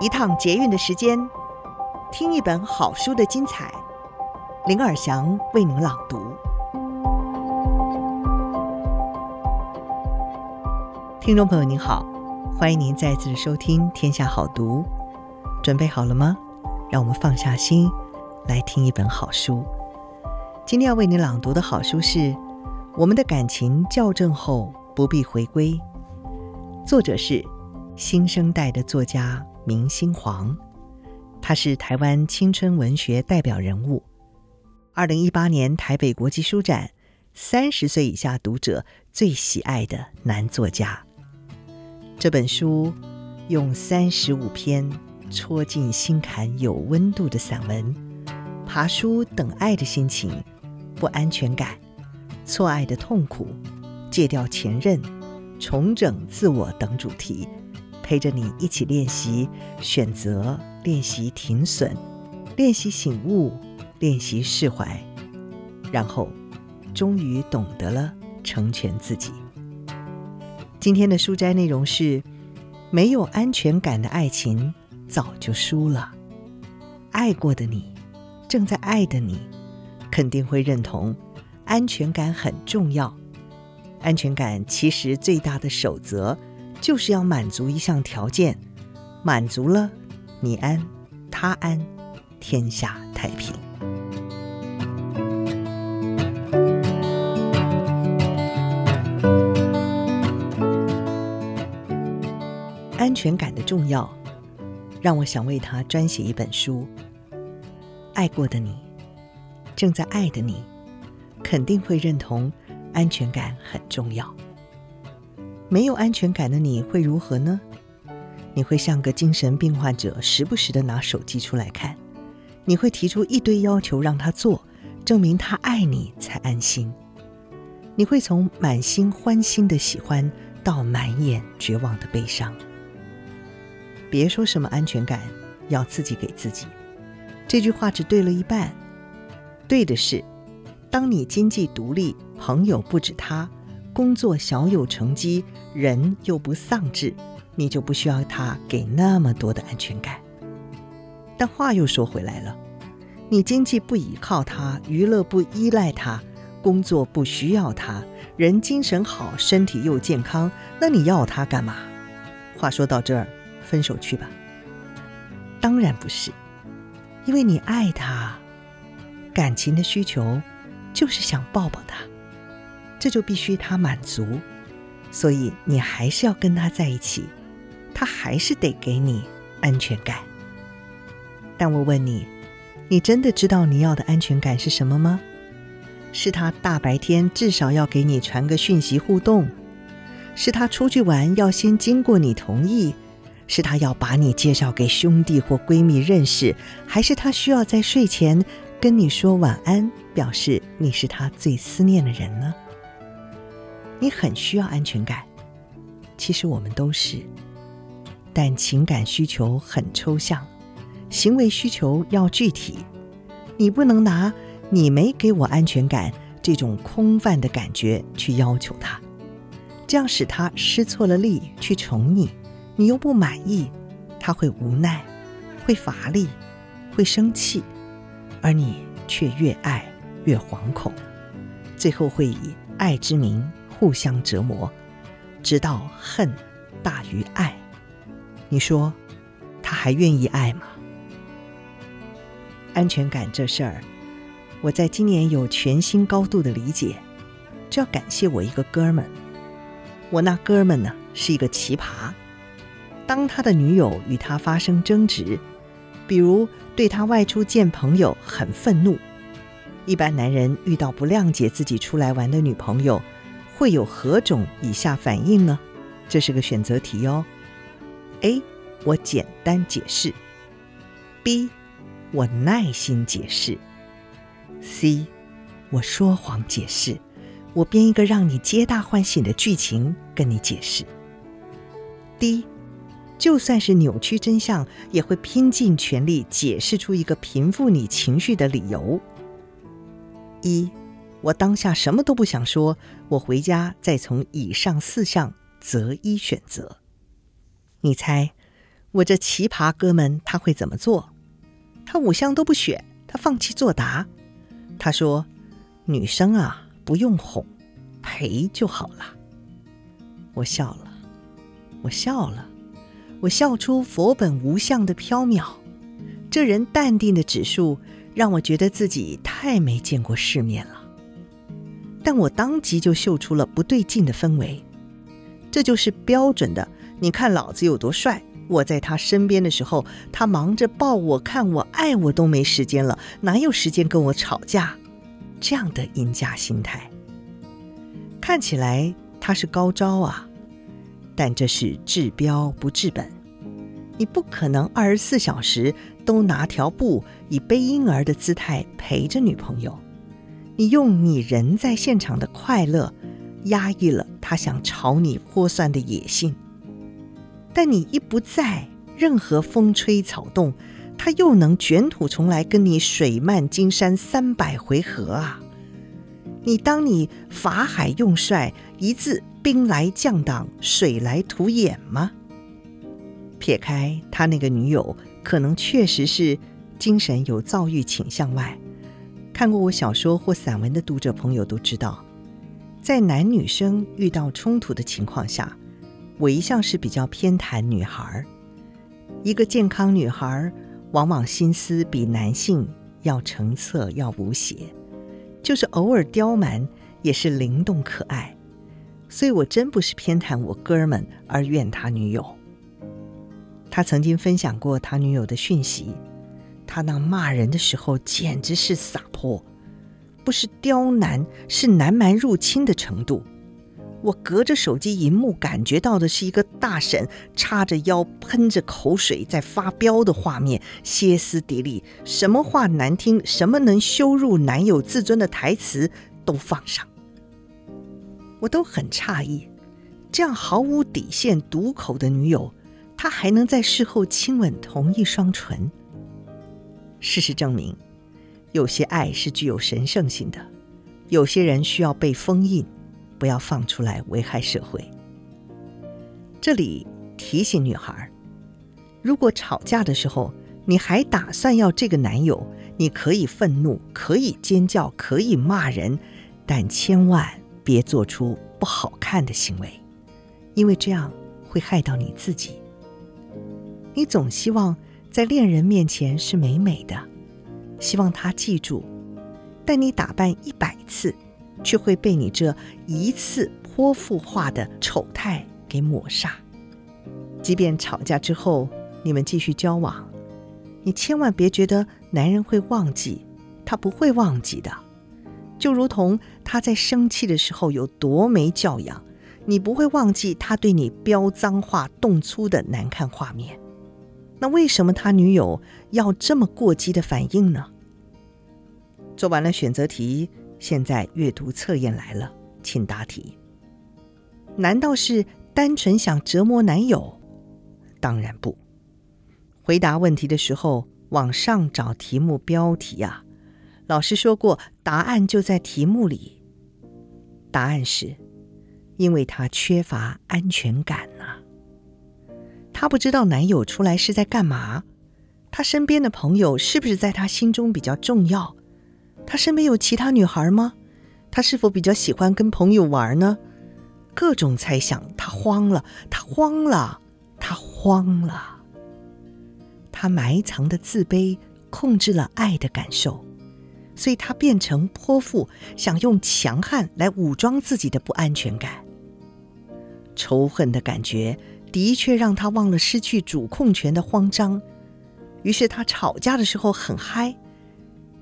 一趟捷运的时间，听一本好书的精彩。林尔祥为您朗读。听众朋友您好，欢迎您再次收听《天下好读》，准备好了吗？让我们放下心，来听一本好书。今天要为您朗读的好书是《我们的感情校正后不必回归》，作者是新生代的作家。明心煌，他是台湾青春文学代表人物。二零一八年台北国际书展，三十岁以下读者最喜爱的男作家。这本书用三十五篇戳进心坎、有温度的散文，爬书等爱的心情、不安全感、错爱的痛苦、戒掉前任、重整自我等主题。陪着你一起练习选择，练习停损，练习醒悟，练习释怀，然后终于懂得了成全自己。今天的书斋内容是：没有安全感的爱情早就输了。爱过的你，正在爱的你，肯定会认同安全感很重要。安全感其实最大的守则。就是要满足一项条件，满足了，你安，他安，天下太平。安全感的重要，让我想为他专写一本书。爱过的你，正在爱的你，肯定会认同安全感很重要。没有安全感的你会如何呢？你会像个精神病患者，时不时的拿手机出来看。你会提出一堆要求让他做，证明他爱你才安心。你会从满心欢欣的喜欢到满眼绝望的悲伤。别说什么安全感要自己给自己，这句话只对了一半。对的是，当你经济独立，朋友不止他。工作小有成绩，人又不丧志，你就不需要他给那么多的安全感。但话又说回来了，你经济不依靠他，娱乐不依赖他，工作不需要他，人精神好，身体又健康，那你要他干嘛？话说到这儿，分手去吧。当然不是，因为你爱他，感情的需求就是想抱抱他。这就必须他满足，所以你还是要跟他在一起，他还是得给你安全感。但我问你，你真的知道你要的安全感是什么吗？是他大白天至少要给你传个讯息互动？是他出去玩要先经过你同意？是他要把你介绍给兄弟或闺蜜认识？还是他需要在睡前跟你说晚安，表示你是他最思念的人呢？你很需要安全感，其实我们都是，但情感需求很抽象，行为需求要具体。你不能拿“你没给我安全感”这种空泛的感觉去要求他，这样使他失错了力去宠你，你又不满意，他会无奈，会乏力，会生气，而你却越爱越惶恐，最后会以爱之名。互相折磨，直到恨大于爱。你说他还愿意爱吗？安全感这事儿，我在今年有全新高度的理解，这要感谢我一个哥们。我那哥们呢，是一个奇葩。当他的女友与他发生争执，比如对他外出见朋友很愤怒，一般男人遇到不谅解自己出来玩的女朋友。会有何种以下反应呢？这是个选择题哦。A，我简单解释；B，我耐心解释；C，我说谎解释。我编一个让你皆大欢喜的剧情跟你解释。D，就算是扭曲真相，也会拼尽全力解释出一个平复你情绪的理由。一。我当下什么都不想说，我回家再从以上四项择一选择。你猜，我这奇葩哥们他会怎么做？他五项都不选，他放弃作答。他说：“女生啊，不用哄，陪就好了。”我笑了，我笑了，我笑出佛本无相的飘渺。这人淡定的指数，让我觉得自己太没见过世面了。但我当即就嗅出了不对劲的氛围。这就是标准的，你看老子有多帅。我在他身边的时候，他忙着抱我、看我、爱我都没时间了，哪有时间跟我吵架？这样的赢家心态，看起来他是高招啊，但这是治标不治本。你不可能二十四小时都拿条布以背婴儿的姿态陪着女朋友，你用你人在现场的快乐压抑了他想朝你泼蒜的野性。但你一不在，任何风吹草动，他又能卷土重来，跟你水漫金山三百回合啊！你当你法海用帅，一字兵来将挡，水来土掩吗？撇开他那个女友可能确实是精神有躁郁倾向外，看过我小说或散文的读者朋友都知道，在男女生遇到冲突的情况下。我一向是比较偏袒女孩，一个健康女孩往往心思比男性要澄澈，要无邪，就是偶尔刁蛮也是灵动可爱。所以我真不是偏袒我哥们而怨他女友。他曾经分享过他女友的讯息，他那骂人的时候简直是撒泼，不是刁难，是南蛮入侵的程度。我隔着手机荧幕感觉到的是一个大婶叉着腰喷着口水在发飙的画面，歇斯底里，什么话难听，什么能羞辱男友自尊的台词都放上，我都很诧异，这样毫无底线、毒口的女友，她还能在事后亲吻同一双唇。事实证明，有些爱是具有神圣性的，有些人需要被封印。不要放出来危害社会。这里提醒女孩，如果吵架的时候你还打算要这个男友，你可以愤怒，可以尖叫，可以骂人，但千万别做出不好看的行为，因为这样会害到你自己。你总希望在恋人面前是美美的，希望他记住，但你打扮一百次。却会被你这一次泼妇化的丑态给抹煞。即便吵架之后你们继续交往，你千万别觉得男人会忘记，他不会忘记的。就如同他在生气的时候有多没教养，你不会忘记他对你飙脏话、动粗的难看画面。那为什么他女友要这么过激的反应呢？做完了选择题。现在阅读测验来了，请答题。难道是单纯想折磨男友？当然不。回答问题的时候，往上找题目标题啊。老师说过，答案就在题目里。答案是，因为他缺乏安全感她、不知道男友出来是在干嘛，她身边的朋友是不是在她心中比较重要？她身边有其他女孩吗？她是否比较喜欢跟朋友玩呢？各种猜想，她慌了，她慌了，她慌了。她埋藏的自卑控制了爱的感受，所以她变成泼妇，想用强悍来武装自己的不安全感。仇恨的感觉的确让他忘了失去主控权的慌张，于是他吵架的时候很嗨，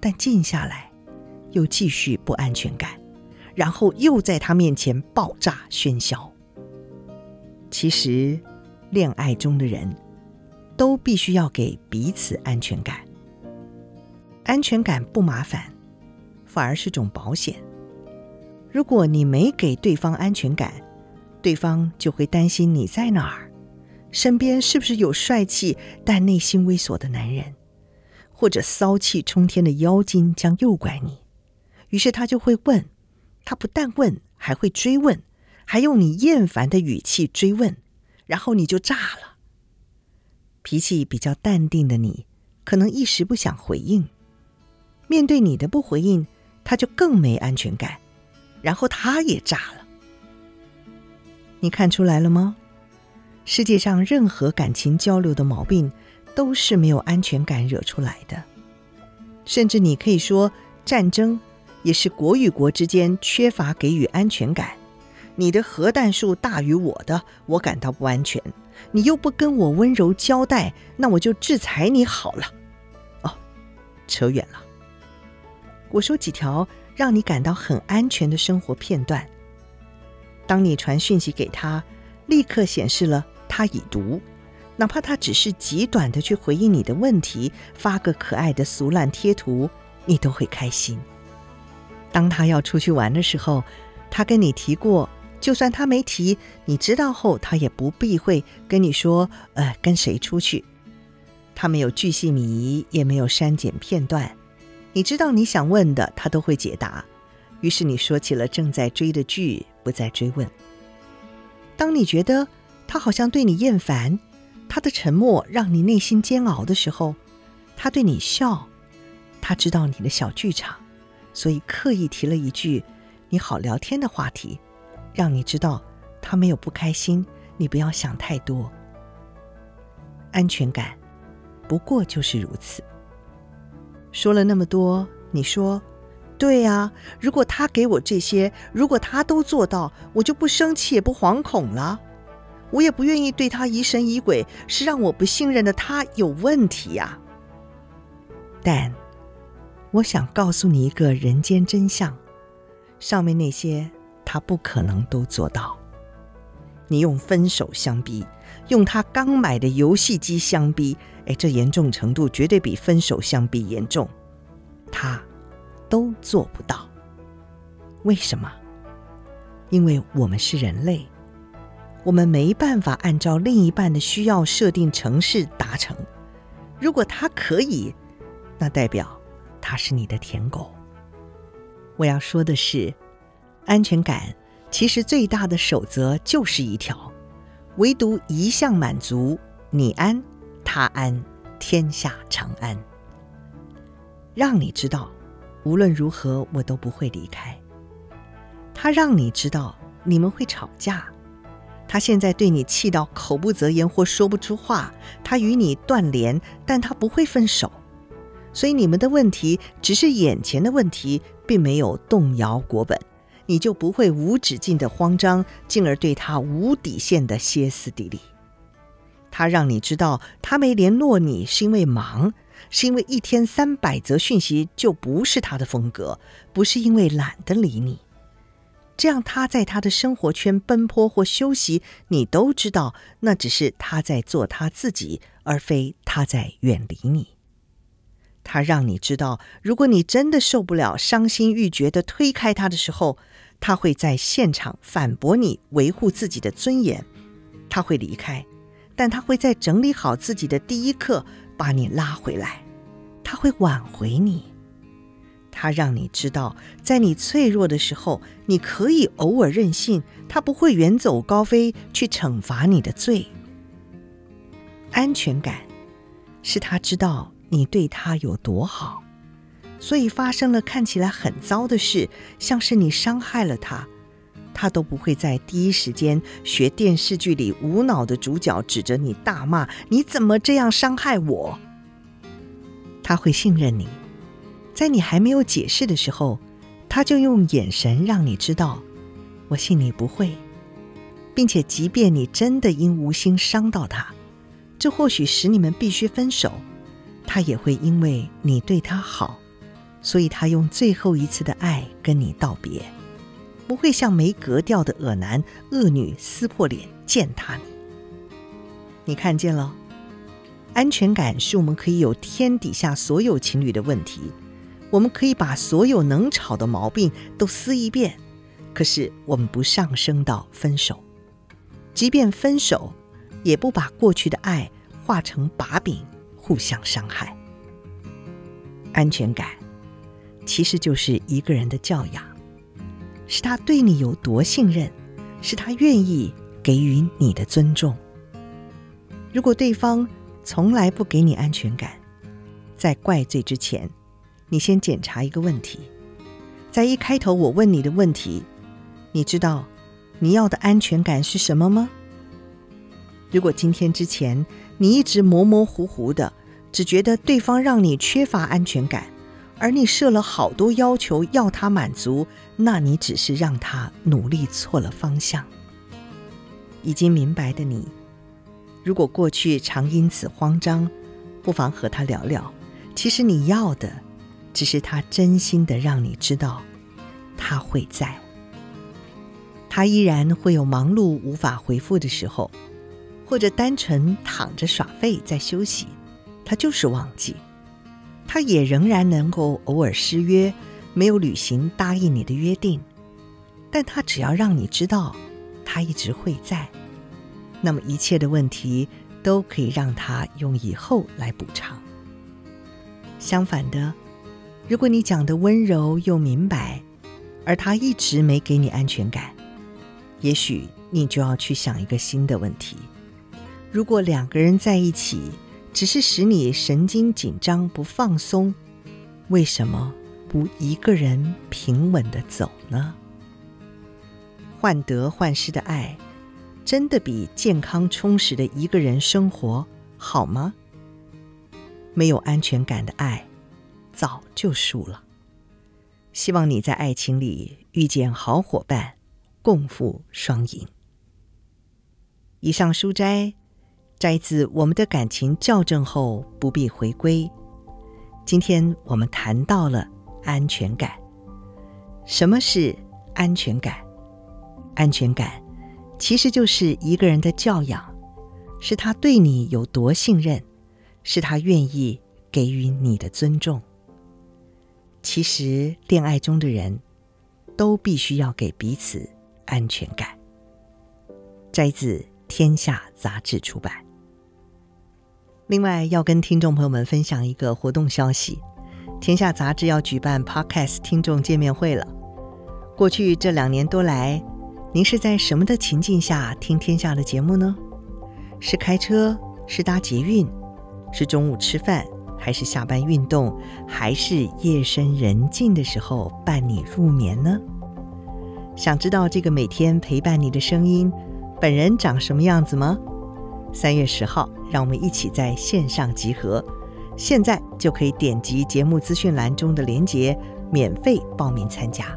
但静下来。又继续不安全感，然后又在他面前爆炸喧嚣。其实，恋爱中的人都必须要给彼此安全感。安全感不麻烦，反而是种保险。如果你没给对方安全感，对方就会担心你在哪儿，身边是不是有帅气但内心猥琐的男人，或者骚气冲天的妖精将诱拐你。于是他就会问，他不但问，还会追问，还用你厌烦的语气追问，然后你就炸了。脾气比较淡定的你，可能一时不想回应。面对你的不回应，他就更没安全感，然后他也炸了。你看出来了吗？世界上任何感情交流的毛病，都是没有安全感惹出来的。甚至你可以说，战争也是国与国之间缺乏给予安全感。你的核弹数大于我的，我感到不安全。你又不跟我温柔交代，那我就制裁你好了。哦，扯远了。我说几条让你感到很安全的生活片段。当你传讯息给他，立刻显示了他已读，哪怕他只是极短的去回应你的问题，发个可爱的俗烂贴图，你都会开心。当他要出去玩的时候，他跟你提过。就算他没提，你知道后，他也不避讳跟你说，呃，跟谁出去。他没有巨细靡遗，也没有删减片段。你知道你想问的，他都会解答。于是你说起了正在追的剧，不再追问。当你觉得他好像对你厌烦，他的沉默让你内心煎熬的时候，他对你笑。他知道你的小剧场，所以刻意提了一句你好聊天的话题。让你知道他没有不开心，你不要想太多。安全感，不过就是如此。说了那么多，你说，对呀，如果他给我这些，如果他都做到，我就不生气也不惶恐了，我也不愿意对他疑神疑鬼，是让我不信任的他有问题呀。但，我想告诉你一个人间真相，上面那些。他不可能都做到。你用分手相逼，用他刚买的游戏机相逼，哎，这严重程度绝对比分手相逼严重。他都做不到。为什么？因为我们是人类，我们没办法按照另一半的需要设定城市达成。如果他可以，那代表他是你的舔狗。我要说的是。安全感其实最大的守则就是一条，唯独一项满足，你安，他安，天下长安。让你知道，无论如何我都不会离开。他让你知道你们会吵架，他现在对你气到口不择言或说不出话，他与你断联，但他不会分手。所以你们的问题只是眼前的问题，并没有动摇国本。你就不会无止境的慌张，进而对他无底线的歇斯底里。他让你知道，他没联络你是因为忙，是因为一天三百则讯息就不是他的风格，不是因为懒得理你。这样他在他的生活圈奔波或休息，你都知道，那只是他在做他自己，而非他在远离你。他让你知道，如果你真的受不了、伤心欲绝地推开他的时候，他会在现场反驳你，维护自己的尊严。他会离开，但他会在整理好自己的第一刻把你拉回来。他会挽回你。他让你知道，在你脆弱的时候，你可以偶尔任性，他不会远走高飞去惩罚你的罪。安全感是他知道。你对他有多好，所以发生了看起来很糟的事，像是你伤害了他，他都不会在第一时间学电视剧里无脑的主角指着你大骂：“你怎么这样伤害我？”他会信任你，在你还没有解释的时候，他就用眼神让你知道：“我信你不会。”并且，即便你真的因无心伤到他，这或许使你们必须分手。他也会因为你对他好，所以他用最后一次的爱跟你道别，不会像没格调的恶男恶女撕破脸践踏你。你看见了？安全感是我们可以有天底下所有情侣的问题，我们可以把所有能吵的毛病都撕一遍，可是我们不上升到分手，即便分手，也不把过去的爱化成把柄。互相伤害，安全感其实就是一个人的教养，是他对你有多信任，是他愿意给予你的尊重。如果对方从来不给你安全感，在怪罪之前，你先检查一个问题。在一开头我问你的问题，你知道你要的安全感是什么吗？如果今天之前你一直模模糊糊的，只觉得对方让你缺乏安全感，而你设了好多要求要他满足，那你只是让他努力错了方向。已经明白的你。如果过去常因此慌张，不妨和他聊聊。其实你要的，只是他真心的让你知道，他会在。他依然会有忙碌无法回复的时候，或者单纯躺着耍废在休息，他就是忘记。他也仍然能够偶尔失约，没有履行答应你的约定。但他只要让你知道，他一直会在。那么一切的问题都可以让他用以后来补偿。相反的，如果你讲的温柔又明白，而他一直没给你安全感，也许你就要去想一个新的问题：如果两个人在一起只是使你神经紧张不放松，为什么不一个人平稳地走呢？患得患失的爱。真的比健康充实的一个人生活好吗？没有安全感的爱，早就输了。希望你在爱情里遇见好伙伴，共赴双赢。以上书斋摘自《我们的感情校正后不必回归》。今天我们谈到了安全感。什么是安全感？安全感。其实就是一个人的教养，是他对你有多信任，是他愿意给予你的尊重。其实，恋爱中的人都必须要给彼此安全感。摘自《天下》杂志出版。另外，要跟听众朋友们分享一个活动消息：《天下》杂志要举办 Podcast 听众见面会了。过去这两年多来，您是在什么的情境下听天下的节目呢？是开车，是搭捷运，是中午吃饭，还是下班运动，还是夜深人静的时候伴你入眠呢？想知道这个每天陪伴你的声音，本人长什么样子吗？三月十号，让我们一起在线上集合，现在就可以点击节目资讯栏中的链接，免费报名参加。